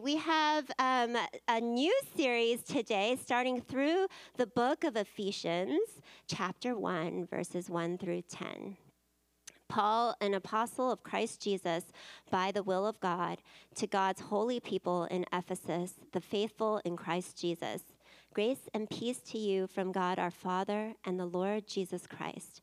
We have um, a new series today, starting through the book of Ephesians, chapter 1, verses 1 through 10. Paul, an apostle of Christ Jesus, by the will of God, to God's holy people in Ephesus, the faithful in Christ Jesus. Grace and peace to you from God our Father and the Lord Jesus Christ.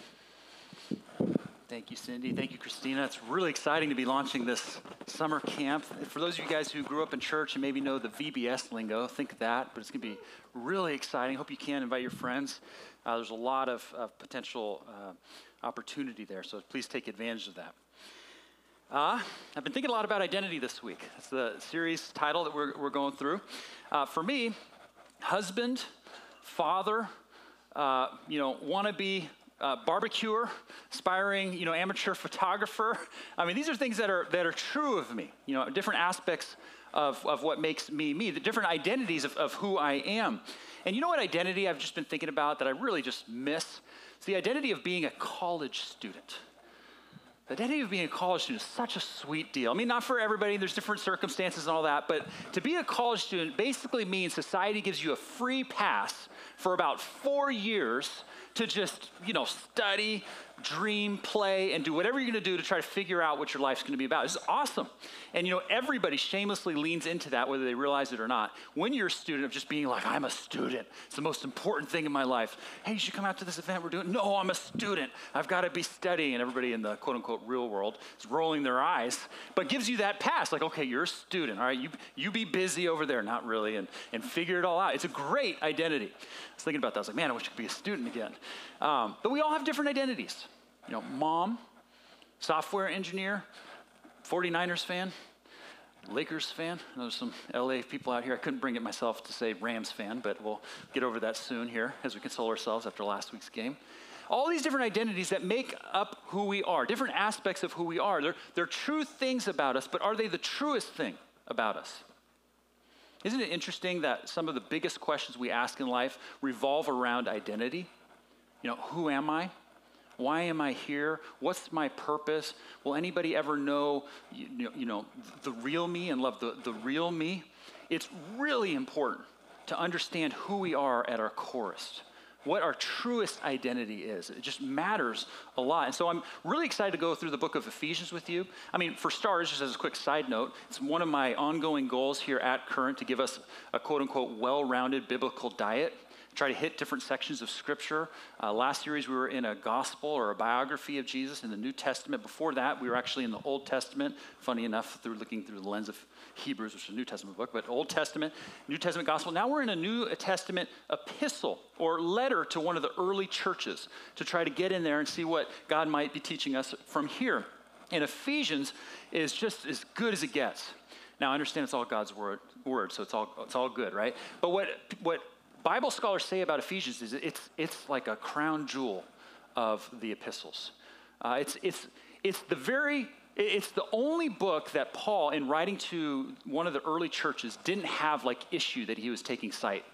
Thank you, Cindy. Thank you, Christina. It's really exciting to be launching this summer camp. For those of you guys who grew up in church and maybe know the VBS lingo, think of that, but it's going to be really exciting. Hope you can invite your friends. Uh, there's a lot of, of potential uh, opportunity there, so please take advantage of that. Uh, I've been thinking a lot about identity this week. It's the series title that we're, we're going through. Uh, for me, husband, father, uh, you know, wannabe uh, barbecuer, aspiring, you know, amateur photographer. I mean, these are things that are, that are true of me, you know, different aspects of, of what makes me me, the different identities of, of who I am. And you know what identity I've just been thinking about that I really just miss? It's the identity of being a college student. The identity of being a college student is such a sweet deal. I mean, not for everybody, there's different circumstances and all that, but to be a college student basically means society gives you a free pass for about four years to just, you know, study, dream, play, and do whatever you're going to do to try to figure out what your life's going to be about. It's awesome. And, you know, everybody shamelessly leans into that, whether they realize it or not. When you're a student of just being like, I'm a student, it's the most important thing in my life. Hey, you should come out to this event we're doing. No, I'm a student. I've got to be studying. And everybody in the quote unquote real world is rolling their eyes, but gives you that pass. Like, okay, you're a student. All right, you, you be busy over there. Not really. And, and figure it all out. It's a great identity. I was thinking about that. I was like, man, I wish I could be a student again. Um, but we all have different identities. You know, mom, software engineer, 49ers fan, Lakers fan. There's some LA people out here. I couldn't bring it myself to say Rams fan, but we'll get over that soon here as we console ourselves after last week's game. All these different identities that make up who we are, different aspects of who we are. They're, they're true things about us, but are they the truest thing about us? Isn't it interesting that some of the biggest questions we ask in life revolve around identity? You know, who am I? Why am I here? What's my purpose? Will anybody ever know, you know, you know the real me and love the, the real me? It's really important to understand who we are at our corest what our truest identity is. It just matters a lot. And so I'm really excited to go through the book of Ephesians with you. I mean, for starters, just as a quick side note, it's one of my ongoing goals here at Current to give us a quote unquote well rounded biblical diet try to hit different sections of Scripture. Uh, last series, we were in a gospel or a biography of Jesus in the New Testament. Before that, we were actually in the Old Testament. Funny enough, through looking through the lens of Hebrews, which is a New Testament book, but Old Testament, New Testament gospel. Now we're in a New Testament epistle or letter to one of the early churches to try to get in there and see what God might be teaching us from here. And Ephesians is just as good as it gets. Now, I understand it's all God's word, word so it's all, it's all good, right? But what, what Bible scholars say about Ephesians is it's, it's like a crown jewel of the epistles. Uh, it's, it's, it's the very it's the only book that Paul, in writing to one of the early churches, didn't have like issue that he was taking sight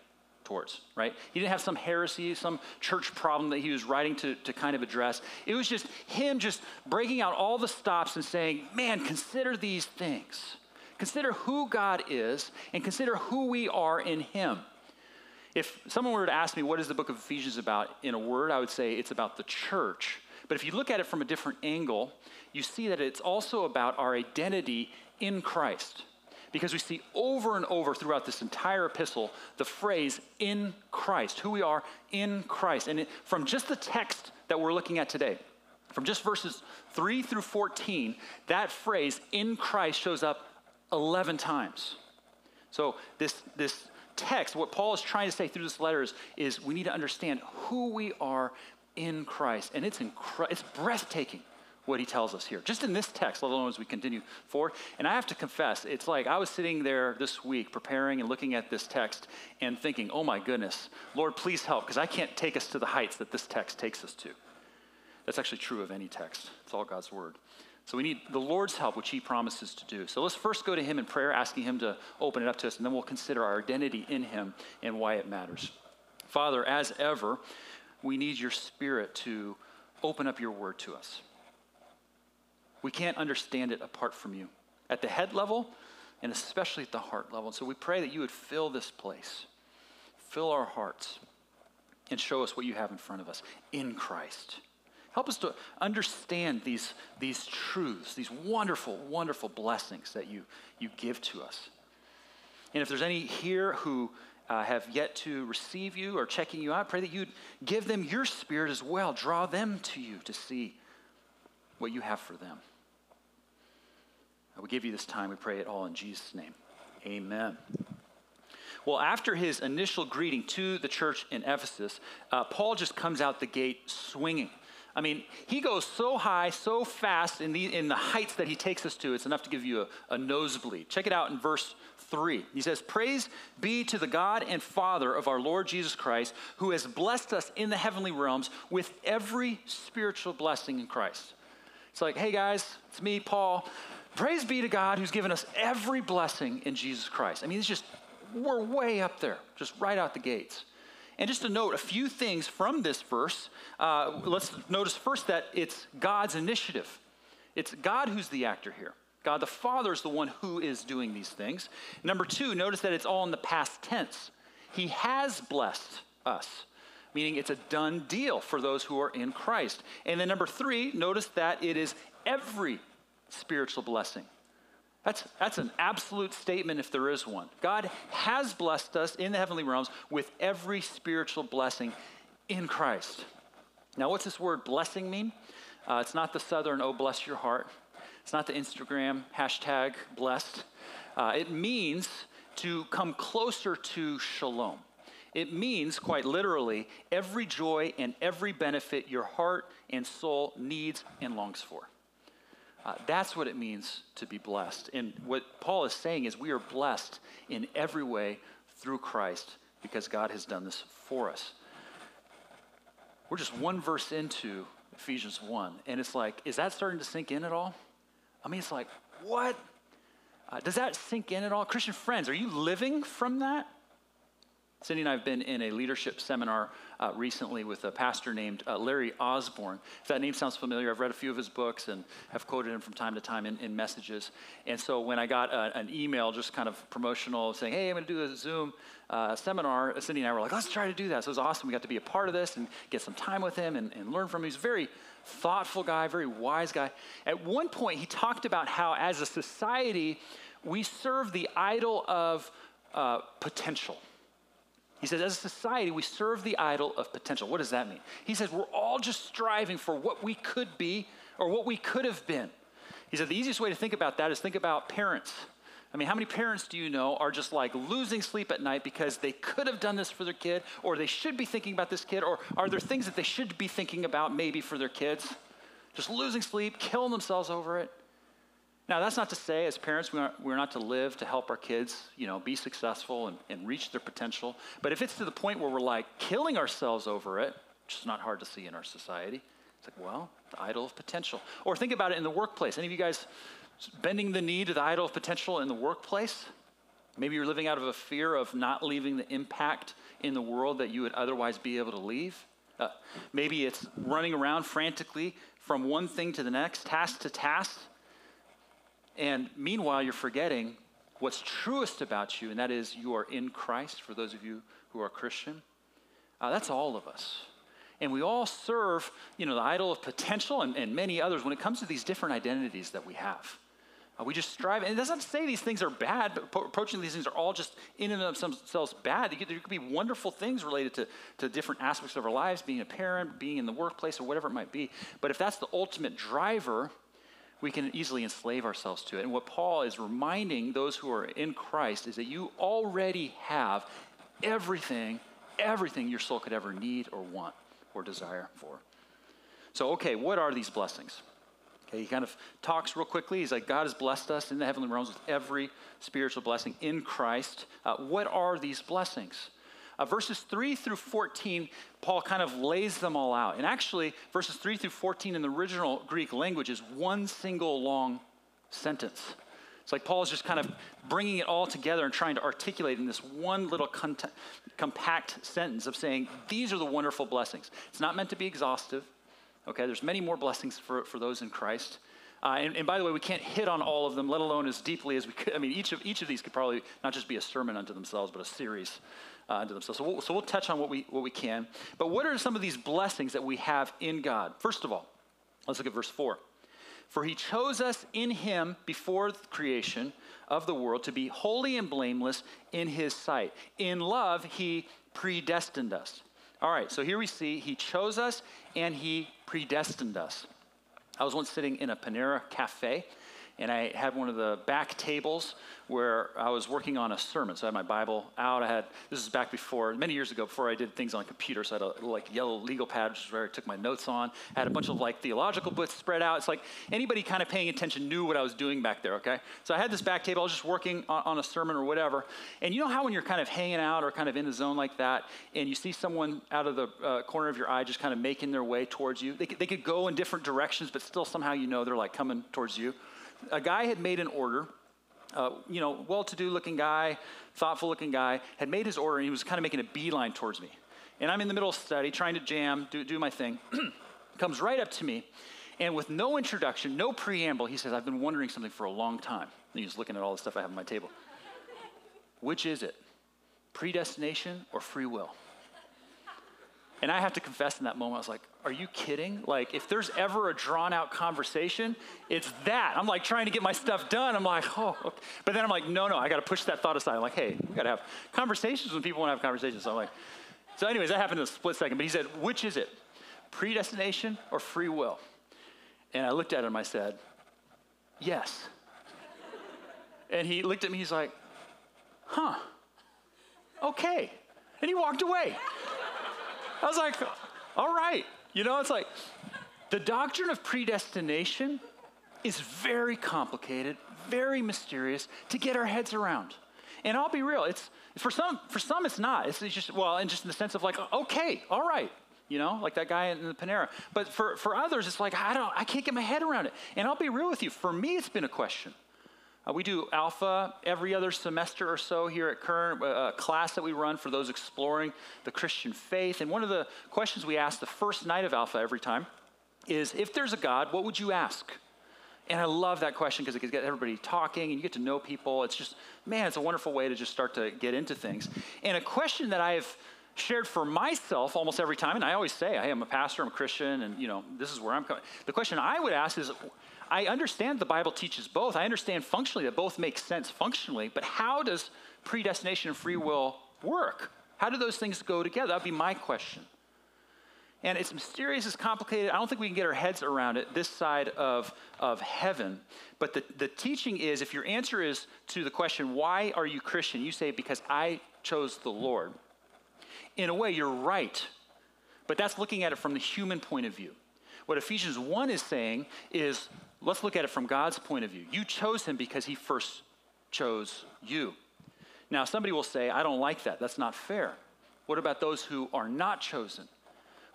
towards, right? He didn't have some heresy, some church problem that he was writing to, to kind of address. It was just him just breaking out all the stops and saying, man, consider these things. Consider who God is and consider who we are in him. If someone were to ask me, what is the book of Ephesians about in a word, I would say it's about the church. But if you look at it from a different angle, you see that it's also about our identity in Christ. because we see over and over throughout this entire epistle the phrase in Christ, who we are in Christ. And it, from just the text that we're looking at today, from just verses 3 through 14, that phrase in Christ shows up 11 times. So, this, this text, what Paul is trying to say through this letter is, is we need to understand who we are in Christ. And it's, incre- it's breathtaking what he tells us here, just in this text, let alone as we continue forward. And I have to confess, it's like I was sitting there this week preparing and looking at this text and thinking, oh my goodness, Lord, please help, because I can't take us to the heights that this text takes us to. That's actually true of any text, it's all God's word. So we need the Lord's help, which he promises to do. So let's first go to him in prayer, asking him to open it up to us, and then we'll consider our identity in him and why it matters. Father, as ever, we need your spirit to open up your word to us. We can't understand it apart from you at the head level and especially at the heart level. So we pray that you would fill this place, fill our hearts, and show us what you have in front of us in Christ. Help us to understand these, these truths, these wonderful, wonderful blessings that you, you give to us. And if there's any here who uh, have yet to receive you or checking you out, pray that you'd give them your spirit as well. Draw them to you to see what you have for them. We give you this time. We pray it all in Jesus' name. Amen. Well, after his initial greeting to the church in Ephesus, uh, Paul just comes out the gate swinging. I mean, he goes so high, so fast in the, in the heights that he takes us to, it's enough to give you a, a nosebleed. Check it out in verse 3. He says, Praise be to the God and Father of our Lord Jesus Christ, who has blessed us in the heavenly realms with every spiritual blessing in Christ. It's like, hey guys, it's me, Paul. Praise be to God who's given us every blessing in Jesus Christ. I mean, it's just, we're way up there, just right out the gates. And just to note a few things from this verse, uh, let's notice first that it's God's initiative. It's God who's the actor here. God the Father is the one who is doing these things. Number two, notice that it's all in the past tense. He has blessed us, meaning it's a done deal for those who are in Christ. And then number three, notice that it is every spiritual blessing. That's, that's an absolute statement if there is one. God has blessed us in the heavenly realms with every spiritual blessing in Christ. Now, what's this word blessing mean? Uh, it's not the southern, oh, bless your heart. It's not the Instagram hashtag blessed. Uh, it means to come closer to shalom. It means, quite literally, every joy and every benefit your heart and soul needs and longs for. Uh, that's what it means to be blessed. And what Paul is saying is we are blessed in every way through Christ because God has done this for us. We're just one verse into Ephesians 1, and it's like, is that starting to sink in at all? I mean, it's like, what? Uh, does that sink in at all? Christian friends, are you living from that? Cindy and I have been in a leadership seminar uh, recently with a pastor named uh, Larry Osborne. If that name sounds familiar, I've read a few of his books and have quoted him from time to time in, in messages. And so when I got a, uh, an email, just kind of promotional, saying, hey, I'm going to do a Zoom uh, seminar, Cindy and I were like, let's try to do that. So it was awesome. We got to be a part of this and get some time with him and, and learn from him. He's a very thoughtful guy, very wise guy. At one point, he talked about how, as a society, we serve the idol of uh, potential. He says, as a society, we serve the idol of potential. What does that mean? He says, we're all just striving for what we could be or what we could have been. He said, the easiest way to think about that is think about parents. I mean, how many parents do you know are just like losing sleep at night because they could have done this for their kid, or they should be thinking about this kid, or are there things that they should be thinking about maybe for their kids? Just losing sleep, killing themselves over it. Now, that's not to say, as parents, we we're not to live to help our kids, you know, be successful and, and reach their potential. But if it's to the point where we're like killing ourselves over it, which is not hard to see in our society, it's like, well, the idol of potential. Or think about it in the workplace. Any of you guys bending the knee to the idol of potential in the workplace? Maybe you're living out of a fear of not leaving the impact in the world that you would otherwise be able to leave. Uh, maybe it's running around frantically from one thing to the next, task to task, and meanwhile, you're forgetting what's truest about you, and that is you are in Christ, for those of you who are Christian. Uh, that's all of us. And we all serve, you know, the idol of potential and, and many others when it comes to these different identities that we have. Uh, we just strive, and it doesn't say these things are bad, but approaching these things are all just in and of themselves bad. There could be wonderful things related to, to different aspects of our lives, being a parent, being in the workplace, or whatever it might be. But if that's the ultimate driver, we can easily enslave ourselves to it. And what Paul is reminding those who are in Christ is that you already have everything, everything your soul could ever need or want or desire for. So, okay, what are these blessings? Okay, he kind of talks real quickly. He's like, God has blessed us in the heavenly realms with every spiritual blessing in Christ. Uh, what are these blessings? Uh, verses 3 through 14, Paul kind of lays them all out. And actually, verses 3 through 14 in the original Greek language is one single long sentence. It's like Paul is just kind of bringing it all together and trying to articulate in this one little compact sentence of saying, These are the wonderful blessings. It's not meant to be exhaustive. Okay, there's many more blessings for, for those in Christ. Uh, and, and, by the way, we can't hit on all of them, let alone as deeply as we could. I mean, each of, each of these could probably not just be a sermon unto themselves, but a series uh, unto themselves. So we'll, so we'll touch on what we, what we can. But what are some of these blessings that we have in God? First of all, let's look at verse 4. For he chose us in him before the creation of the world to be holy and blameless in his sight. In love, he predestined us. All right, so here we see he chose us and he predestined us. I was once sitting in a Panera cafe and I had one of the back tables where I was working on a sermon. So I had my Bible out. I had this is back before many years ago before I did things on computer. So I had a like yellow legal pad, which is where I took my notes on. I had a bunch of like theological books spread out. It's like anybody kind of paying attention knew what I was doing back there. Okay, so I had this back table. I was just working on, on a sermon or whatever. And you know how when you're kind of hanging out or kind of in the zone like that, and you see someone out of the uh, corner of your eye just kind of making their way towards you. They could, they could go in different directions, but still somehow you know they're like coming towards you a guy had made an order. Uh, you know, well-to-do looking guy, thoughtful looking guy, had made his order and he was kind of making a beeline towards me. And I'm in the middle of study, trying to jam, do, do my thing. Comes right up to me, and with no introduction, no preamble, he says, I've been wondering something for a long time. And he's looking at all the stuff I have on my table. Which is it? Predestination or free will? And I have to confess in that moment, I was like, are you kidding? Like, if there's ever a drawn out conversation, it's that. I'm like trying to get my stuff done. I'm like, oh, okay. but then I'm like, no, no, I got to push that thought aside. I'm like, hey, we got to have conversations when people want to have conversations. So I'm like, so, anyways, that happened in a split second. But he said, which is it, predestination or free will? And I looked at him, I said, yes. and he looked at me, he's like, huh, okay. And he walked away. I was like, all right. You know, it's like the doctrine of predestination is very complicated, very mysterious to get our heads around. And I'll be real, it's for some for some it's not. It's, just well, and just in the sense of like, okay, all right, you know, like that guy in the Panera. But for, for others, it's like I don't I can't get my head around it. And I'll be real with you, for me it's been a question. Uh, we do Alpha every other semester or so here at Current, uh, a class that we run for those exploring the Christian faith. And one of the questions we ask the first night of Alpha every time is if there's a God, what would you ask? And I love that question because it gets everybody talking and you get to know people. It's just, man, it's a wonderful way to just start to get into things. And a question that I've shared for myself almost every time, and I always say, hey, I'm a pastor, I'm a Christian, and you know, this is where I'm coming. The question I would ask is, I understand the Bible teaches both. I understand functionally that both make sense functionally, but how does predestination and free will work? How do those things go together? That'd be my question. And it's mysterious, it's complicated. I don't think we can get our heads around it this side of, of heaven. But the, the teaching is if your answer is to the question, why are you Christian? You say, because I chose the Lord. In a way, you're right. But that's looking at it from the human point of view. What Ephesians 1 is saying is Let's look at it from God's point of view. You chose him because he first chose you. Now, somebody will say, I don't like that. That's not fair. What about those who are not chosen?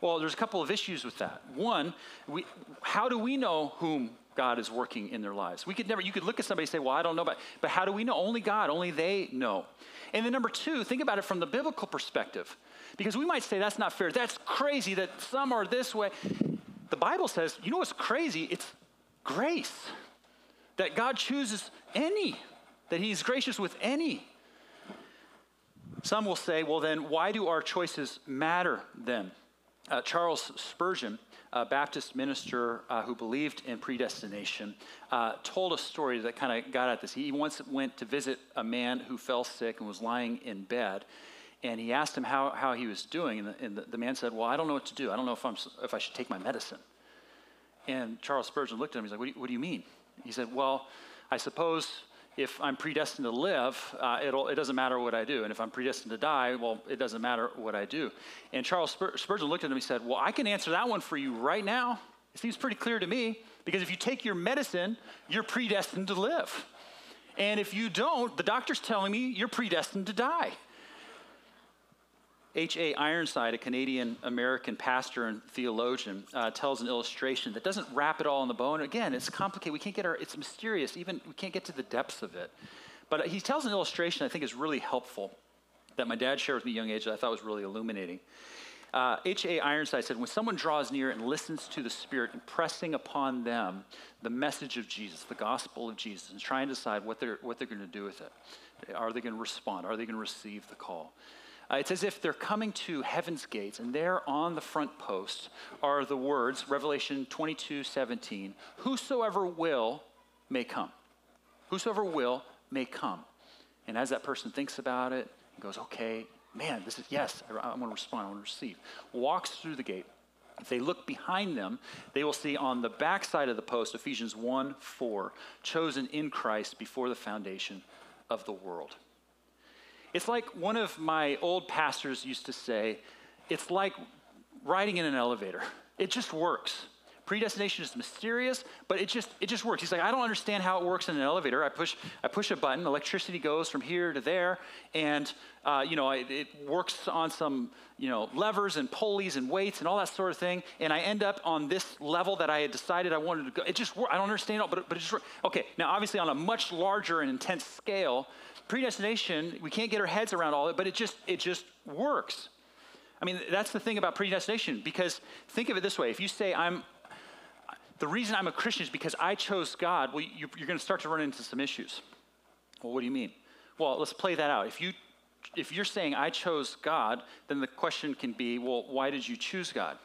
Well, there's a couple of issues with that. One, we, how do we know whom God is working in their lives? We could never, you could look at somebody and say, Well, I don't know, but, but how do we know? Only God, only they know. And then number two, think about it from the biblical perspective. Because we might say, That's not fair. That's crazy that some are this way. The Bible says, You know what's crazy? It's grace. That God chooses any, that He's gracious with any. Some will say, well, then why do our choices matter then? uh, Charles Spurgeon, a Baptist minister uh, who believed in predestination, uh, told a story that kind of got at this. He once went to visit a man who fell sick and was lying in bed. And he asked him how, how he was doing. And, the, and the, the man said, Well, I don't know what to do. I don't know if, I'm, if I should take my medicine. And Charles Spurgeon looked at him. He's like, What do you, what do you mean? He said, Well, I suppose if I'm predestined to live, uh, it doesn't matter what I do. And if I'm predestined to die, well, it doesn't matter what I do. And Charles Spur- Spurgeon looked at him and he said, Well, I can answer that one for you right now. It seems pretty clear to me because if you take your medicine, you're predestined to live. And if you don't, the doctor's telling me you're predestined to die. H.A. Ironside, a Canadian American pastor and theologian, uh, tells an illustration that doesn't wrap it all in the bone. Again, it's complicated. We can't get our, it's mysterious. Even we can't get to the depths of it. But he tells an illustration I think is really helpful that my dad shared with me at a young age that I thought was really illuminating. H.A. Uh, Ironside said, when someone draws near and listens to the Spirit impressing upon them the message of Jesus, the gospel of Jesus, and trying to decide what they're, what they're going to do with it. Are they going to respond? Are they going to receive the call? Uh, it's as if they're coming to heaven's gates, and there on the front post are the words, Revelation 22 17, whosoever will may come. Whosoever will may come. And as that person thinks about it, he goes, okay, man, this is, yes, I, I want to respond, I want to receive. Walks through the gate. If they look behind them, they will see on the back side of the post, Ephesians 1 4, chosen in Christ before the foundation of the world. It's like one of my old pastors used to say, it's like riding in an elevator. It just works. Predestination is mysterious, but it just it just works. He's like, I don't understand how it works in an elevator. I push I push a button, electricity goes from here to there, and uh, you know it, it, works on some you know levers and pulleys and weights and all that sort of thing. And I end up on this level that I had decided I wanted to go. It just I don't understand it, but but it just works. okay. Now obviously on a much larger and intense scale, predestination, we can't get our heads around all of it, but it just it just works. I mean, that's the thing about predestination because think of it this way. If you say I'm the reason I'm a Christian is because I chose God, well, you're, you're going to start to run into some issues. Well, what do you mean? Well, let's play that out. If you if you're saying I chose God, then the question can be, well, why did you choose God?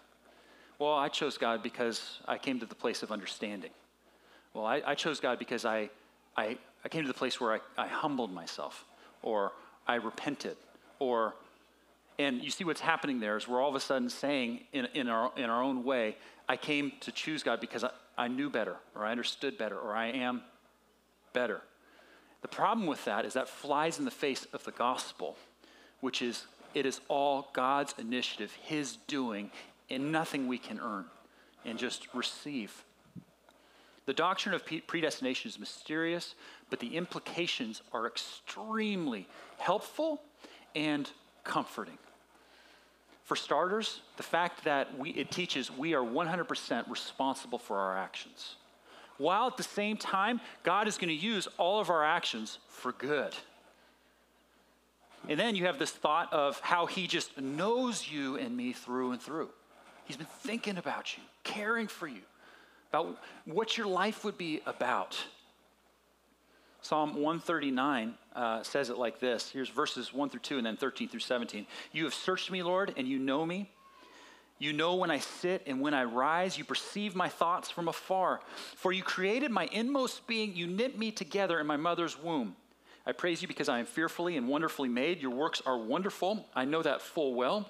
Well, I chose God because I came to the place of understanding. Well, I, I chose God because I, I, I came to the place where I, I humbled myself, or I repented, or and you see what's happening there is we're all of a sudden saying in, in, our, in our own way, I came to choose God because I, I knew better, or I understood better, or I am better. The problem with that is that flies in the face of the gospel, which is it is all God's initiative, His doing, and nothing we can earn and just receive. The doctrine of predestination is mysterious, but the implications are extremely helpful and comforting. For starters, the fact that we, it teaches we are 100% responsible for our actions. While at the same time, God is going to use all of our actions for good. And then you have this thought of how He just knows you and me through and through. He's been thinking about you, caring for you, about what your life would be about. Psalm 139 uh, says it like this. Here's verses 1 through 2 and then 13 through 17. You have searched me, Lord, and you know me. You know when I sit and when I rise. You perceive my thoughts from afar. For you created my inmost being. You knit me together in my mother's womb. I praise you because I am fearfully and wonderfully made. Your works are wonderful. I know that full well.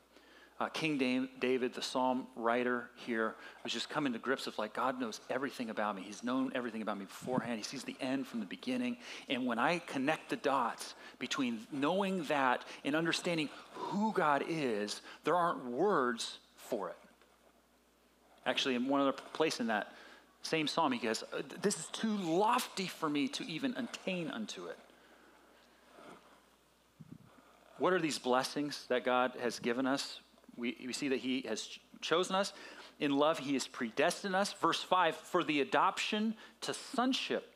Uh, King David, the psalm writer here, was just coming to grips with like, God knows everything about me. He's known everything about me beforehand. He sees the end from the beginning. And when I connect the dots between knowing that and understanding who God is, there aren't words for it. Actually, in one other place in that same psalm, he goes, This is too lofty for me to even attain unto it. What are these blessings that God has given us? We, we see that He has chosen us. In love, He has predestined us. Verse 5 for the adoption to sonship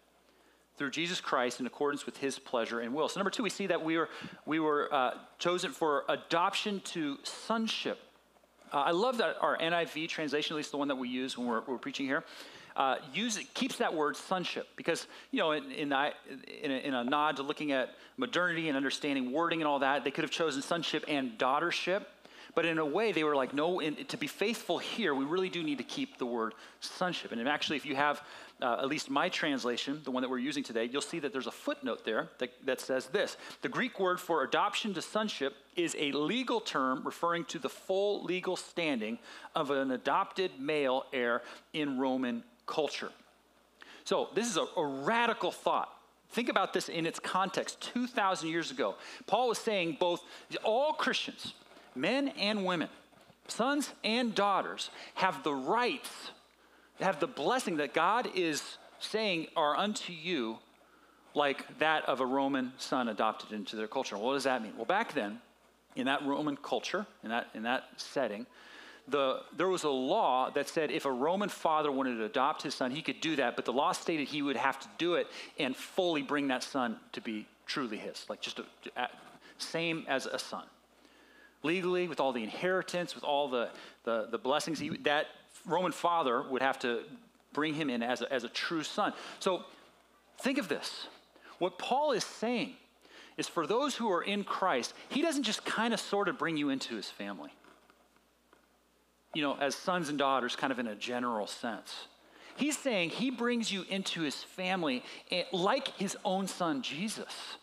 through Jesus Christ in accordance with his pleasure and will. So, number two, we see that we were, we were uh, chosen for adoption to sonship. Uh, I love that our NIV translation, at least the one that we use when we're, we're preaching here, uh, use, keeps that word sonship because, you know, in, in, in, a, in, a, nod to looking at modernity and understanding wording and all that, they could have chosen sonship and daughtership. But in a way, they were like, no, in, to be faithful here, we really do need to keep the word sonship. And actually, if you have uh, at least my translation, the one that we're using today, you'll see that there's a footnote there that, that says this The Greek word for adoption to sonship is a legal term referring to the full legal standing of an adopted male heir in Roman culture. So, this is a, a radical thought. Think about this in its context. 2,000 years ago, Paul was saying both all Christians, men and women, sons and daughters, have the rights, have the blessing that God is saying are unto you like that of a Roman son adopted into their culture. What does that mean? Well, back then, in that Roman culture, in that, in that setting, the, there was a law that said if a Roman father wanted to adopt his son, he could do that, but the law stated he would have to do it and fully bring that son to be truly his, like just a, same as a son. Legally, with all the inheritance, with all the, the, the blessings, he, that Roman father would have to bring him in as a, as a true son. So think of this. What Paul is saying is for those who are in Christ, he doesn't just kind of sort of bring you into his family you know, as sons and daughters, kind of in a general sense. He's saying he brings you into his family eh, like his own son, Jesus.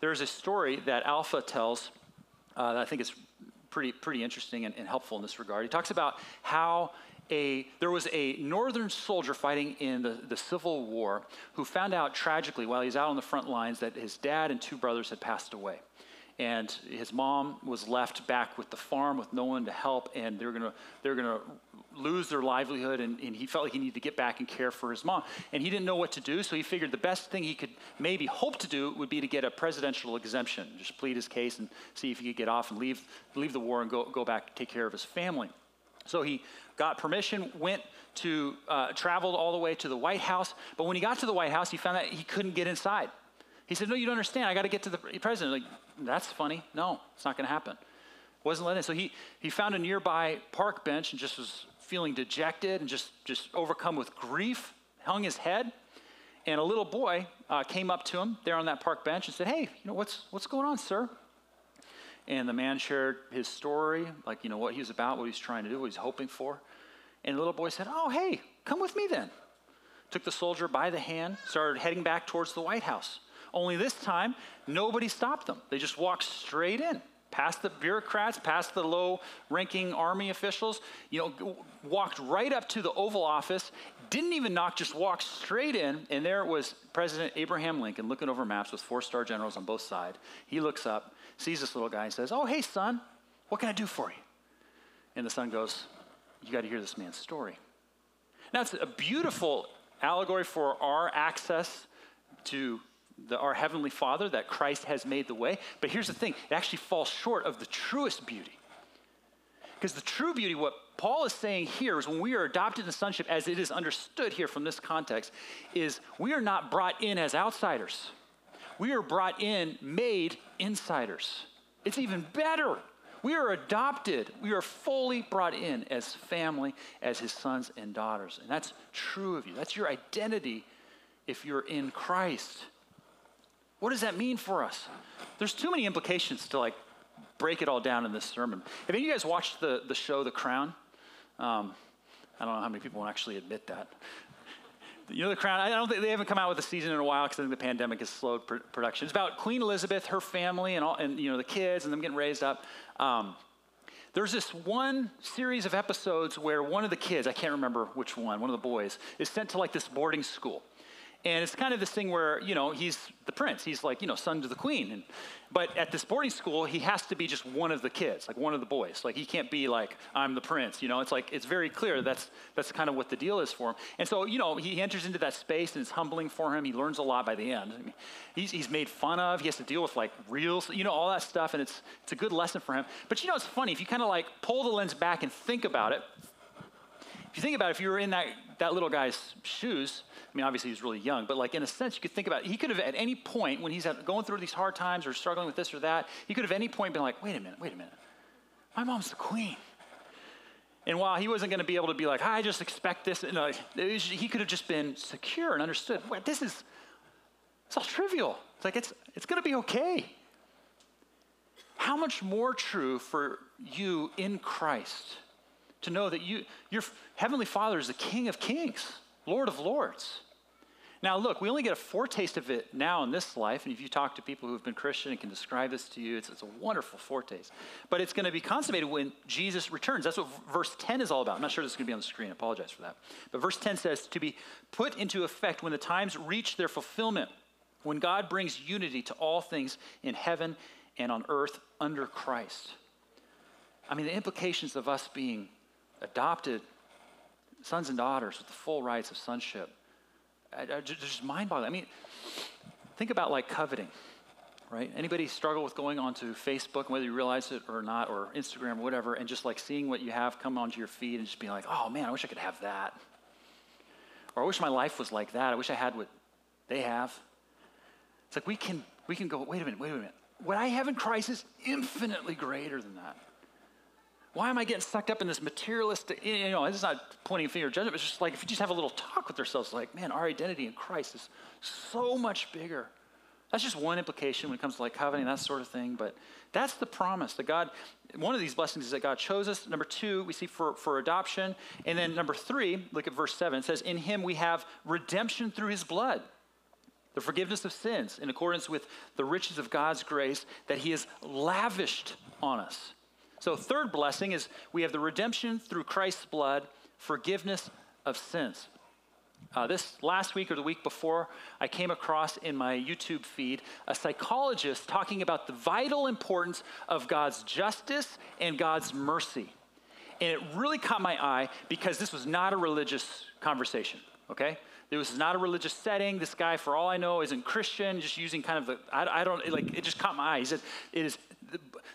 There's a story that Alpha tells uh, that I think is pretty, pretty interesting and, and helpful in this regard. He talks about how a, there was a northern soldier fighting in the, the Civil War who found out tragically while he was out on the front lines that his dad and two brothers had passed away and his mom was left back with the farm with no one to help and they're going to they're going to lose their livelihood and, and, he felt like he needed to get back and care for his mom. And he didn't know what to do so he figured the best thing he could maybe hope to do would be to get a presidential exemption just plead his case and see if he could get off and leave leave the war and go, go back and take care of his family. So he got permission went to uh, traveled all the way to the white house but when he got to the white house he found that he couldn't get inside he said, No, you don't understand. I got to get to the president. Like, that's funny. No, it's not going to happen. Wasn't letting. So he, he found a nearby park bench and just was feeling dejected and just, just overcome with grief, hung his head. And a little boy uh, came up to him there on that park bench and said, Hey, you know, what's, what's going on, sir? And the man shared his story, like, you know, what he was about, what he was trying to do, what he was hoping for. And the little boy said, Oh, hey, come with me then. Took the soldier by the hand, started heading back towards the White House. Only this time, nobody stopped them. They just walked straight in, past the bureaucrats, past the low ranking army officials, you know, walked right up to the Oval Office, didn't even knock, just walked straight in. And there was President Abraham Lincoln looking over maps with four star generals on both sides. He looks up, sees this little guy, and says, Oh, hey, son, what can I do for you? And the son goes, You got to hear this man's story. Now, it's a beautiful allegory for our access to the, our Heavenly Father, that Christ has made the way. But here's the thing it actually falls short of the truest beauty. Because the true beauty, what Paul is saying here is when we are adopted in sonship, as it is understood here from this context, is we are not brought in as outsiders. We are brought in, made insiders. It's even better. We are adopted. We are fully brought in as family, as his sons and daughters. And that's true of you. That's your identity if you're in Christ. What does that mean for us? There's too many implications to like break it all down in this sermon. Have any of you guys watched the, the show The Crown? Um, I don't know how many people will actually admit that. You know, The Crown, I don't think they haven't come out with a season in a while because I think the pandemic has slowed pr- production. It's about Queen Elizabeth, her family, and, all, and you know, the kids and them getting raised up. Um, there's this one series of episodes where one of the kids, I can't remember which one, one of the boys, is sent to like this boarding school. And it's kind of this thing where, you know, he's the prince. He's like, you know, son to the queen. And, but at this boarding school, he has to be just one of the kids, like one of the boys. Like he can't be like, I'm the prince. You know, it's like, it's very clear that's, that's kind of what the deal is for him. And so, you know, he enters into that space and it's humbling for him. He learns a lot by the end. I mean, he's, he's made fun of. He has to deal with like real, you know, all that stuff. And it's, it's a good lesson for him. But you know, it's funny. If you kind of like pull the lens back and think about it, if you think about it, if you were in that, that little guy's shoes, I mean, obviously he's really young, but like in a sense, you could think about it. He could have at any point when he's going through these hard times or struggling with this or that, he could have at any point been like, wait a minute, wait a minute. My mom's the queen. And while he wasn't going to be able to be like, I just expect this, you he could have just been secure and understood, well, this is, it's all trivial. It's like, it's, it's going to be okay. How much more true for you in Christ to know that you, your Heavenly Father is the King of kings, Lord of lords. Now, look, we only get a foretaste of it now in this life. And if you talk to people who have been Christian and can describe this to you, it's, it's a wonderful foretaste. But it's going to be consummated when Jesus returns. That's what verse 10 is all about. I'm not sure this is going to be on the screen. I apologize for that. But verse 10 says, to be put into effect when the times reach their fulfillment, when God brings unity to all things in heaven and on earth under Christ. I mean, the implications of us being adopted sons and daughters with the full rights of sonship just mind-boggling. I mean, think about like coveting, right? Anybody struggle with going onto Facebook, whether you realize it or not, or Instagram or whatever, and just like seeing what you have come onto your feed and just being like, oh man, I wish I could have that. Or I wish my life was like that. I wish I had what they have. It's like we can we can go, wait a minute, wait a minute. What I have in Christ is infinitely greater than that. Why am I getting sucked up in this materialistic? You know, it's not pointing finger judgment. It's just like if you just have a little talk with ourselves, like, man, our identity in Christ is so much bigger. That's just one implication when it comes to like covenant, and that sort of thing. But that's the promise that God, one of these blessings is that God chose us. Number two, we see for, for adoption. And then number three, look at verse seven. It says, In him we have redemption through his blood, the forgiveness of sins in accordance with the riches of God's grace that he has lavished on us. So, third blessing is we have the redemption through Christ's blood, forgiveness of sins. Uh, this last week or the week before, I came across in my YouTube feed a psychologist talking about the vital importance of God's justice and God's mercy. And it really caught my eye because this was not a religious conversation, okay? This was not a religious setting. This guy, for all I know, isn't Christian, just using kind of the, I, I don't, like, it just caught my eye. He said, it is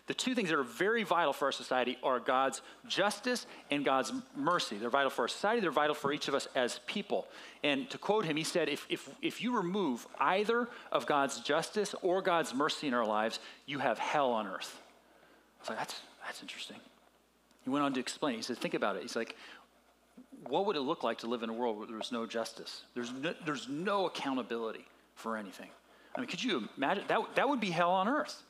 the, two things that are very vital for our society are God's justice and God's mercy. They're vital for our society, they're vital for each of us as people. And to quote him, he said, if, if, if you remove either of God's justice or God's mercy in our lives, you have hell on earth. I was like, that's, that's interesting. He went on to explain. He said, think about it. He's like, what would it look like to live in a world where there's no justice? There's no, there's no accountability for anything. I mean, could you imagine? That, that would be hell on earth.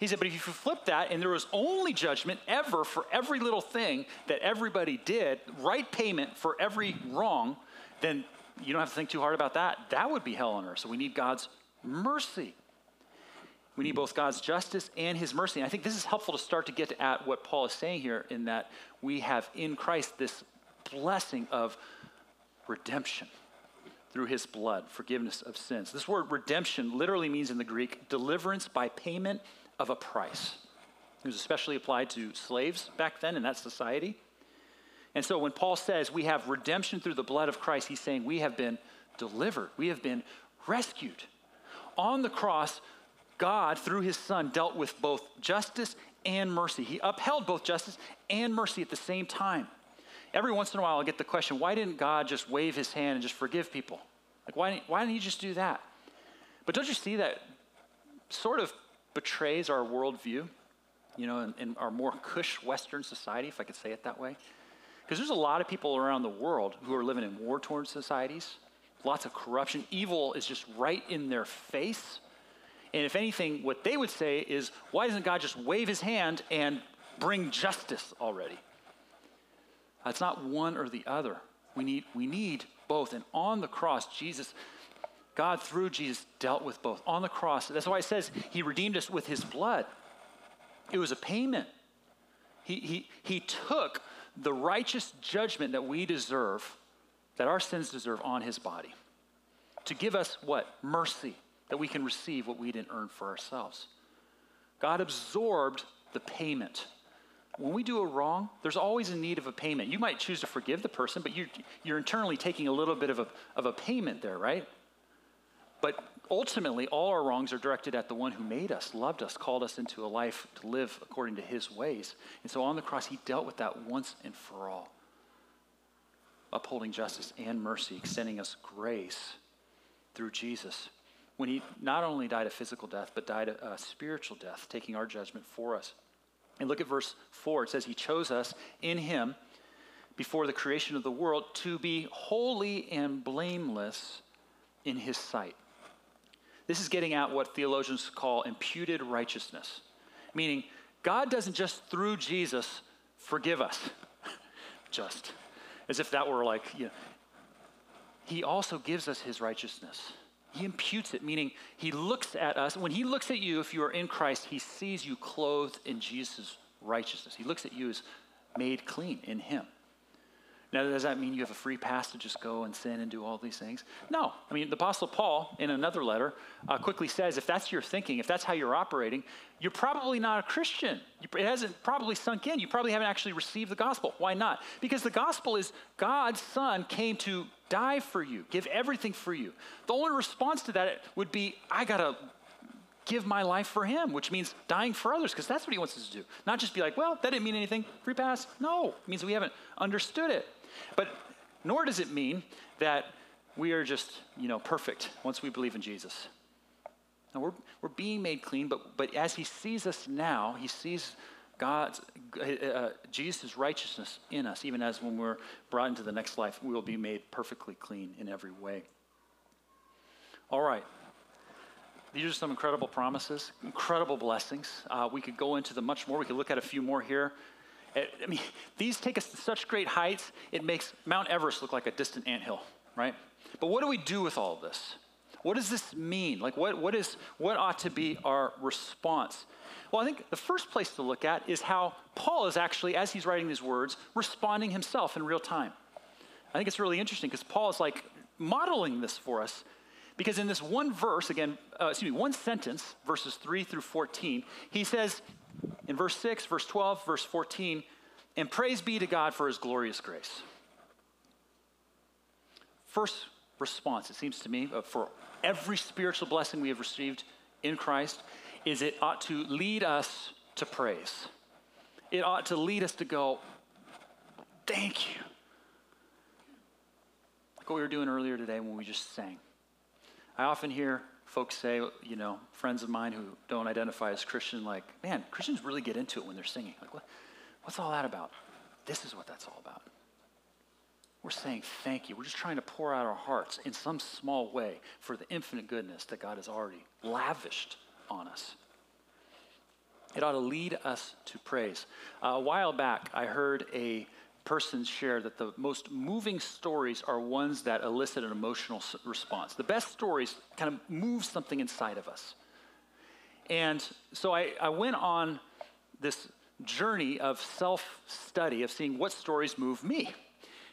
He said, but if you flip that and there was only judgment ever for every little thing that everybody did, right payment for every wrong, then you don't have to think too hard about that. That would be hell on earth. So we need God's mercy. We need both God's justice and his mercy. And I think this is helpful to start to get at what Paul is saying here in that we have in Christ this blessing of redemption through his blood, forgiveness of sins. This word redemption literally means in the Greek deliverance by payment of a price. It was especially applied to slaves back then in that society. And so when Paul says we have redemption through the blood of Christ, he's saying we have been delivered, we have been rescued. On the cross, God, through his Son, dealt with both justice and mercy. He upheld both justice and mercy at the same time. Every once in a while, I'll get the question why didn't God just wave his hand and just forgive people? Like, why, why didn't he just do that? But don't you see that sort of betrays our worldview, you know, in, in our more cush Western society, if I could say it that way. Because there's a lot of people around the world who are living in war torn societies, lots of corruption. Evil is just right in their face. And if anything, what they would say is, why doesn't God just wave his hand and bring justice already? It's not one or the other. We need, we need both. And on the cross, Jesus God, through Jesus, dealt with both on the cross. That's why it says he redeemed us with his blood. It was a payment. He, he, he took the righteous judgment that we deserve, that our sins deserve, on his body to give us what? Mercy, that we can receive what we didn't earn for ourselves. God absorbed the payment. When we do a wrong, there's always a need of a payment. You might choose to forgive the person, but you're, you're internally taking a little bit of a, of a payment there, right? But ultimately, all our wrongs are directed at the one who made us, loved us, called us into a life to live according to his ways. And so on the cross, he dealt with that once and for all. upholding justice and mercy, extending us grace through Jesus. When he not only died a physical death, but died a, a spiritual death, taking our judgment for us. And look at verse 4. It says, He chose us in Him before the creation of the world to be holy and blameless in His sight. This is getting at what theologians call imputed righteousness, meaning God doesn't just through Jesus forgive us, just as if that were like, you know, He also gives us His righteousness. He imputes it, meaning he looks at us. When he looks at you, if you are in Christ, he sees you clothed in Jesus' righteousness. He looks at you as made clean in him. Now, does that mean you have a free pass to just go and sin and do all these things? No. I mean, the Apostle Paul, in another letter, uh, quickly says if that's your thinking, if that's how you're operating, you're probably not a Christian. It hasn't probably sunk in. You probably haven't actually received the gospel. Why not? Because the gospel is God's Son came to die for you, give everything for you. The only response to that would be, I got to give my life for him, which means dying for others, because that's what he wants us to do. Not just be like, well, that didn't mean anything, free pass. No, it means we haven't understood it. But nor does it mean that we are just, you know, perfect once we believe in Jesus. Now we're, we're being made clean, but, but as he sees us now, he sees God's, uh, Jesus' righteousness in us, even as when we're brought into the next life, we will be made perfectly clean in every way. All right. These are some incredible promises, incredible blessings. Uh, we could go into them much more. We could look at a few more here. I mean, these take us to such great heights, it makes Mount Everest look like a distant anthill, right? But what do we do with all of this? What does this mean? Like, what, what, is, what ought to be our response? Well, I think the first place to look at is how Paul is actually, as he's writing these words, responding himself in real time. I think it's really interesting because Paul is like modeling this for us because in this one verse, again, uh, excuse me, one sentence, verses 3 through 14, he says, in verse 6, verse 12, verse 14, and praise be to God for his glorious grace. First response, it seems to me, for every spiritual blessing we have received in Christ is it ought to lead us to praise. It ought to lead us to go, thank you. Like what we were doing earlier today when we just sang. I often hear folks say, you know, friends of mine who don't identify as Christian, like, man, Christians really get into it when they're singing. Like, what, what's all that about? This is what that's all about. We're saying thank you. We're just trying to pour out our hearts in some small way for the infinite goodness that God has already lavished on us. It ought to lead us to praise. Uh, a while back, I heard a person share that the most moving stories are ones that elicit an emotional response. The best stories kind of move something inside of us. And so I, I went on this journey of self study of seeing what stories move me.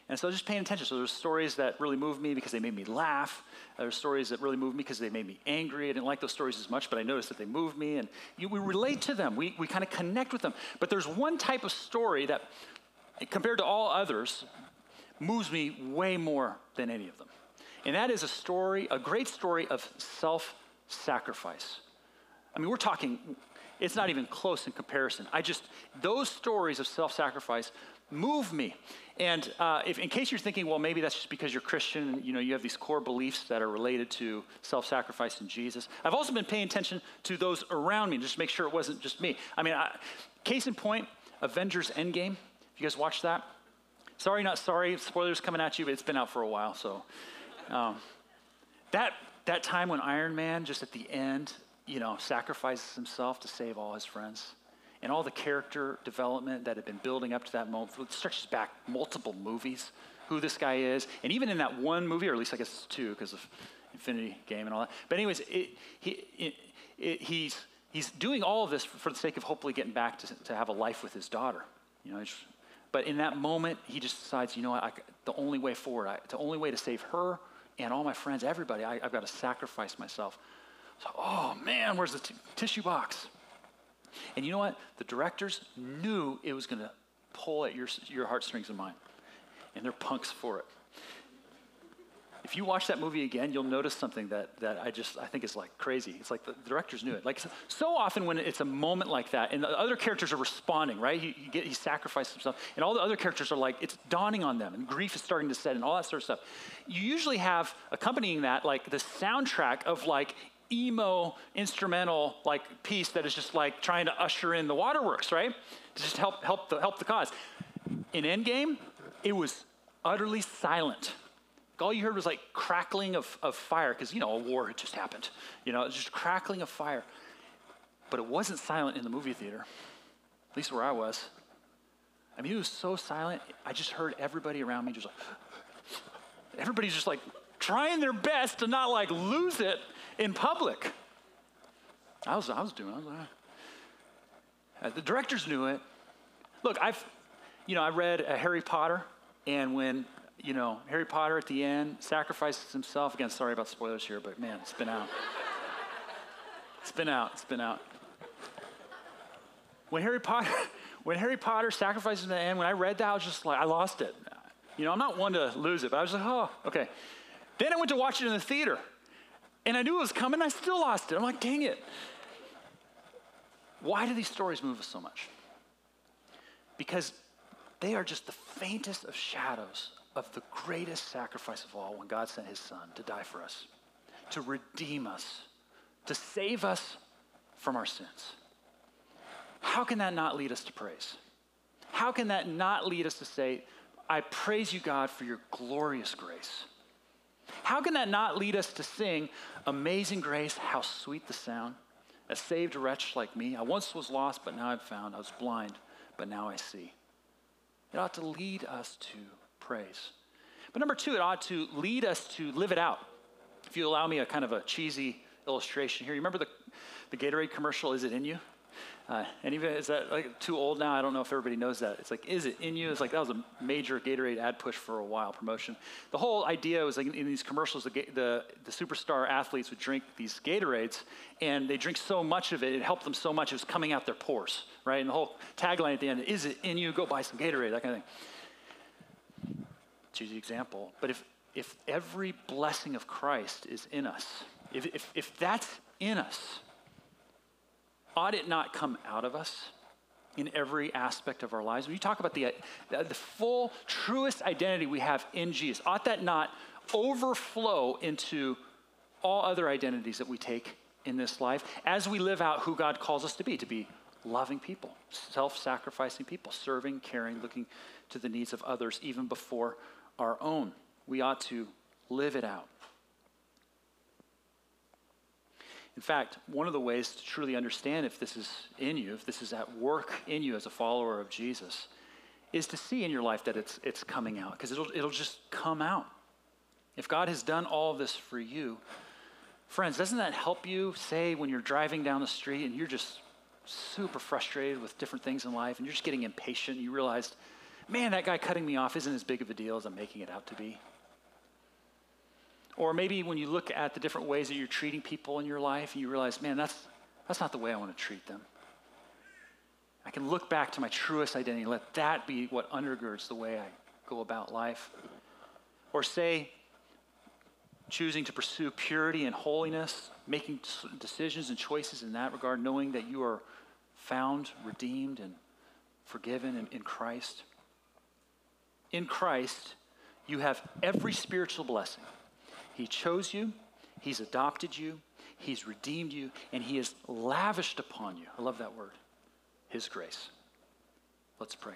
And so I was just paying attention. So there's stories that really moved me because they made me laugh. There's stories that really moved me because they made me angry. I didn't like those stories as much, but I noticed that they moved me. And you, we relate to them. We, we kind of connect with them. But there's one type of story that compared to all others, moves me way more than any of them. And that is a story, a great story of self sacrifice. I mean, we're talking, it's not even close in comparison. I just, those stories of self sacrifice move me. And uh, if, in case you're thinking, well, maybe that's just because you're Christian and you know you have these core beliefs that are related to self-sacrifice in Jesus. I've also been paying attention to those around me, just to make sure it wasn't just me. I mean, I, case in point, Avengers Endgame. You guys watch that? Sorry, not sorry. Spoilers coming at you, but it's been out for a while. So um, that that time when Iron Man just at the end, you know, sacrifices himself to save all his friends, and all the character development that had been building up to that moment stretches back multiple movies. Who this guy is, and even in that one movie, or at least I guess it's two because of Infinity Game and all that. But anyways, it, he, it, it, he's he's doing all of this for, for, the sake of hopefully getting back to, to have a life with his daughter. You know, but in that moment, he just decides, you know what, I, the only way forward, I, the only way to save her and all my friends, everybody, I, have got to sacrifice myself. So, oh man, where's the t- tissue box? And you know what? The directors knew it was going to pull at your, your heartstrings and mine. And they're punks for it. If you watch that movie again, you'll notice something that, that I just I think is like crazy. It's like the, directors knew it. Like so, so, often when it's a moment like that, and the other characters are responding, right? He, he, get, he sacrificed himself, and all the other characters are like it's dawning on them, and grief is starting to set, and all that sort of stuff. You usually have accompanying that like the soundtrack of like emo instrumental like piece that is just like trying to usher in the waterworks, right? To just help help the help the cause. In Endgame, it was utterly silent. All you heard was like crackling of, of fire, because, you know, a war had just happened. You know, it was just crackling of fire. But it wasn't silent in the movie theater, at least where I was. I mean, it was so silent, I just heard everybody around me just like, everybody's just like trying their best to not like lose it in public. I was, I was doing, I was like, uh, the directors knew it. Look, I've, you know, I read uh, Harry Potter, and when you know, Harry Potter at the end sacrifices himself. Again, sorry about spoilers here, but man, it's been out. It's been out. It's been out. When Harry Potter, when Harry Potter sacrifices at the end, when I read that, I was just like, I lost it. You know, I'm not one to lose it, but I was like, oh, okay. Then I went to watch it in the theater, and I knew it was coming. I still lost it. I'm like, dang it. Why do these stories move us so much? Because they are just the faintest of shadows of the greatest sacrifice of all when God sent his son to die for us, to redeem us, to save us from our sins. How can that not lead us to praise? How can that not lead us to say, I praise you, God, for your glorious grace? How can that not lead us to sing, Amazing Grace, how sweet the sound? A saved wretch like me. I once was lost, but now I'm found. I was blind, but now I see. It ought to lead us to praise. But number two, it ought to lead us to live it out. If you allow me a kind of a cheesy illustration here, you remember the, the Gatorade commercial, Is It In You? Uh, of it, is that like too old now? I don't know if everybody knows that. It's like, is it in you? It's like that was a major Gatorade ad push for a while, promotion. The whole idea was like in, in these commercials, the, the, the, superstar athletes would drink these Gatorades, and they drink so much of it, it helped them so much, it was coming out their pores, right? And the whole tagline at the end, is it in you? Go buy some Gatorade, that kind of thing cheesy example, but if, if every blessing of Christ is in us, if, if, if that's in us, ought it not come out of us in every aspect of our lives? When you talk about the, the, the full, truest identity we have in Jesus, ought that not overflow into all other identities that we take in this life as we live out who God calls us to be, to be loving people, self sacrificing people, serving, caring, looking to the needs of others, even before our own. We ought to live it out. In fact, one of the ways to truly understand if this is in you, if this is at work in you as a follower of Jesus, is to see in your life that it's, it's coming out, because it'll, it'll just come out. If God has done all this for you, friends, doesn't that help you, say, when you're driving down the street and you're just super frustrated with different things in life and you're just getting impatient, you realize man, that guy cutting me off isn't as big of a deal as I'm making it out to be. Or maybe when you look at the different ways that you're treating people in your life and you realize, man, that's, that's not the way I want to treat them. I can look back to my truest identity let that be what undergirds the way I go about life. Or say, choosing to pursue purity and holiness, making decisions and choices in that regard, knowing that you are found, redeemed, and forgiven in, in Christ in Christ, you have every spiritual blessing. He chose you, He's adopted you, He's redeemed you, and He has lavished upon you. I love that word His grace. Let's pray.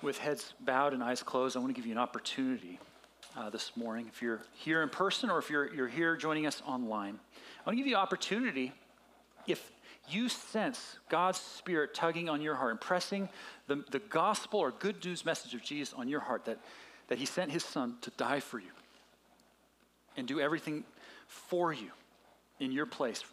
With heads bowed and eyes closed, I want to give you an opportunity uh, this morning. If you're here in person or if you're, you're here joining us online, I want to give you an opportunity if you sense God's Spirit tugging on your heart and pressing the, the gospel or good news message of Jesus on your heart that, that He sent His Son to die for you and do everything for you in your place,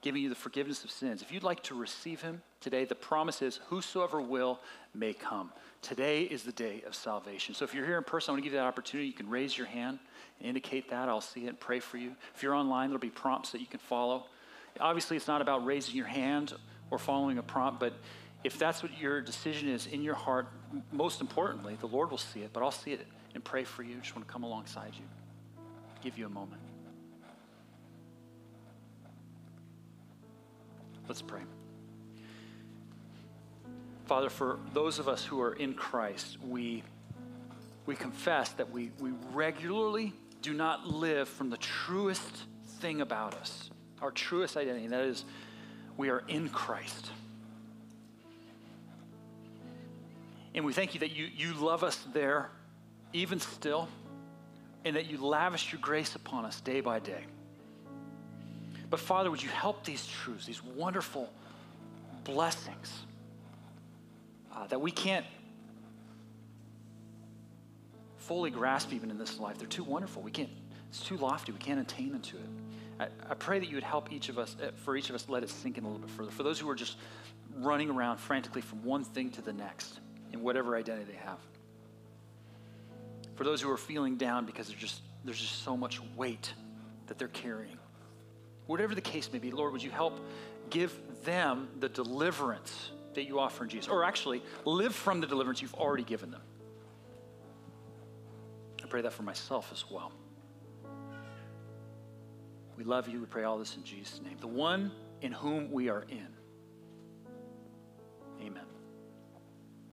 giving you the forgiveness of sins. If you'd like to receive Him today, the promise is whosoever will may come. Today is the day of salvation. So if you're here in person, I want to give you that opportunity. You can raise your hand and indicate that. I'll see it and pray for you. If you're online, there'll be prompts that you can follow. Obviously, it's not about raising your hand or following a prompt, but if that's what your decision is in your heart, most importantly, the Lord will see it, but I'll see it and pray for you. Just want to come alongside you, give you a moment. Let's pray. Father, for those of us who are in Christ, we, we confess that we, we regularly do not live from the truest thing about us, our truest identity, and that is we are in Christ. And we thank you that you, you love us there, even still, and that you lavish your grace upon us day by day. But Father, would you help these truths, these wonderful blessings uh, that we can't fully grasp even in this life? They're too wonderful. We can't, it's too lofty. We can't attain into it. I, I pray that you would help each of us, uh, for each of us, let it sink in a little bit further. For those who are just running around frantically from one thing to the next in whatever identity they have. For those who are feeling down because just, there's just so much weight that they're carrying. Whatever the case may be, Lord, would you help give them the deliverance that you offer in Jesus? Or actually, live from the deliverance you've already given them. I pray that for myself as well. We love you. We pray all this in Jesus' name. The one in whom we are in. Amen.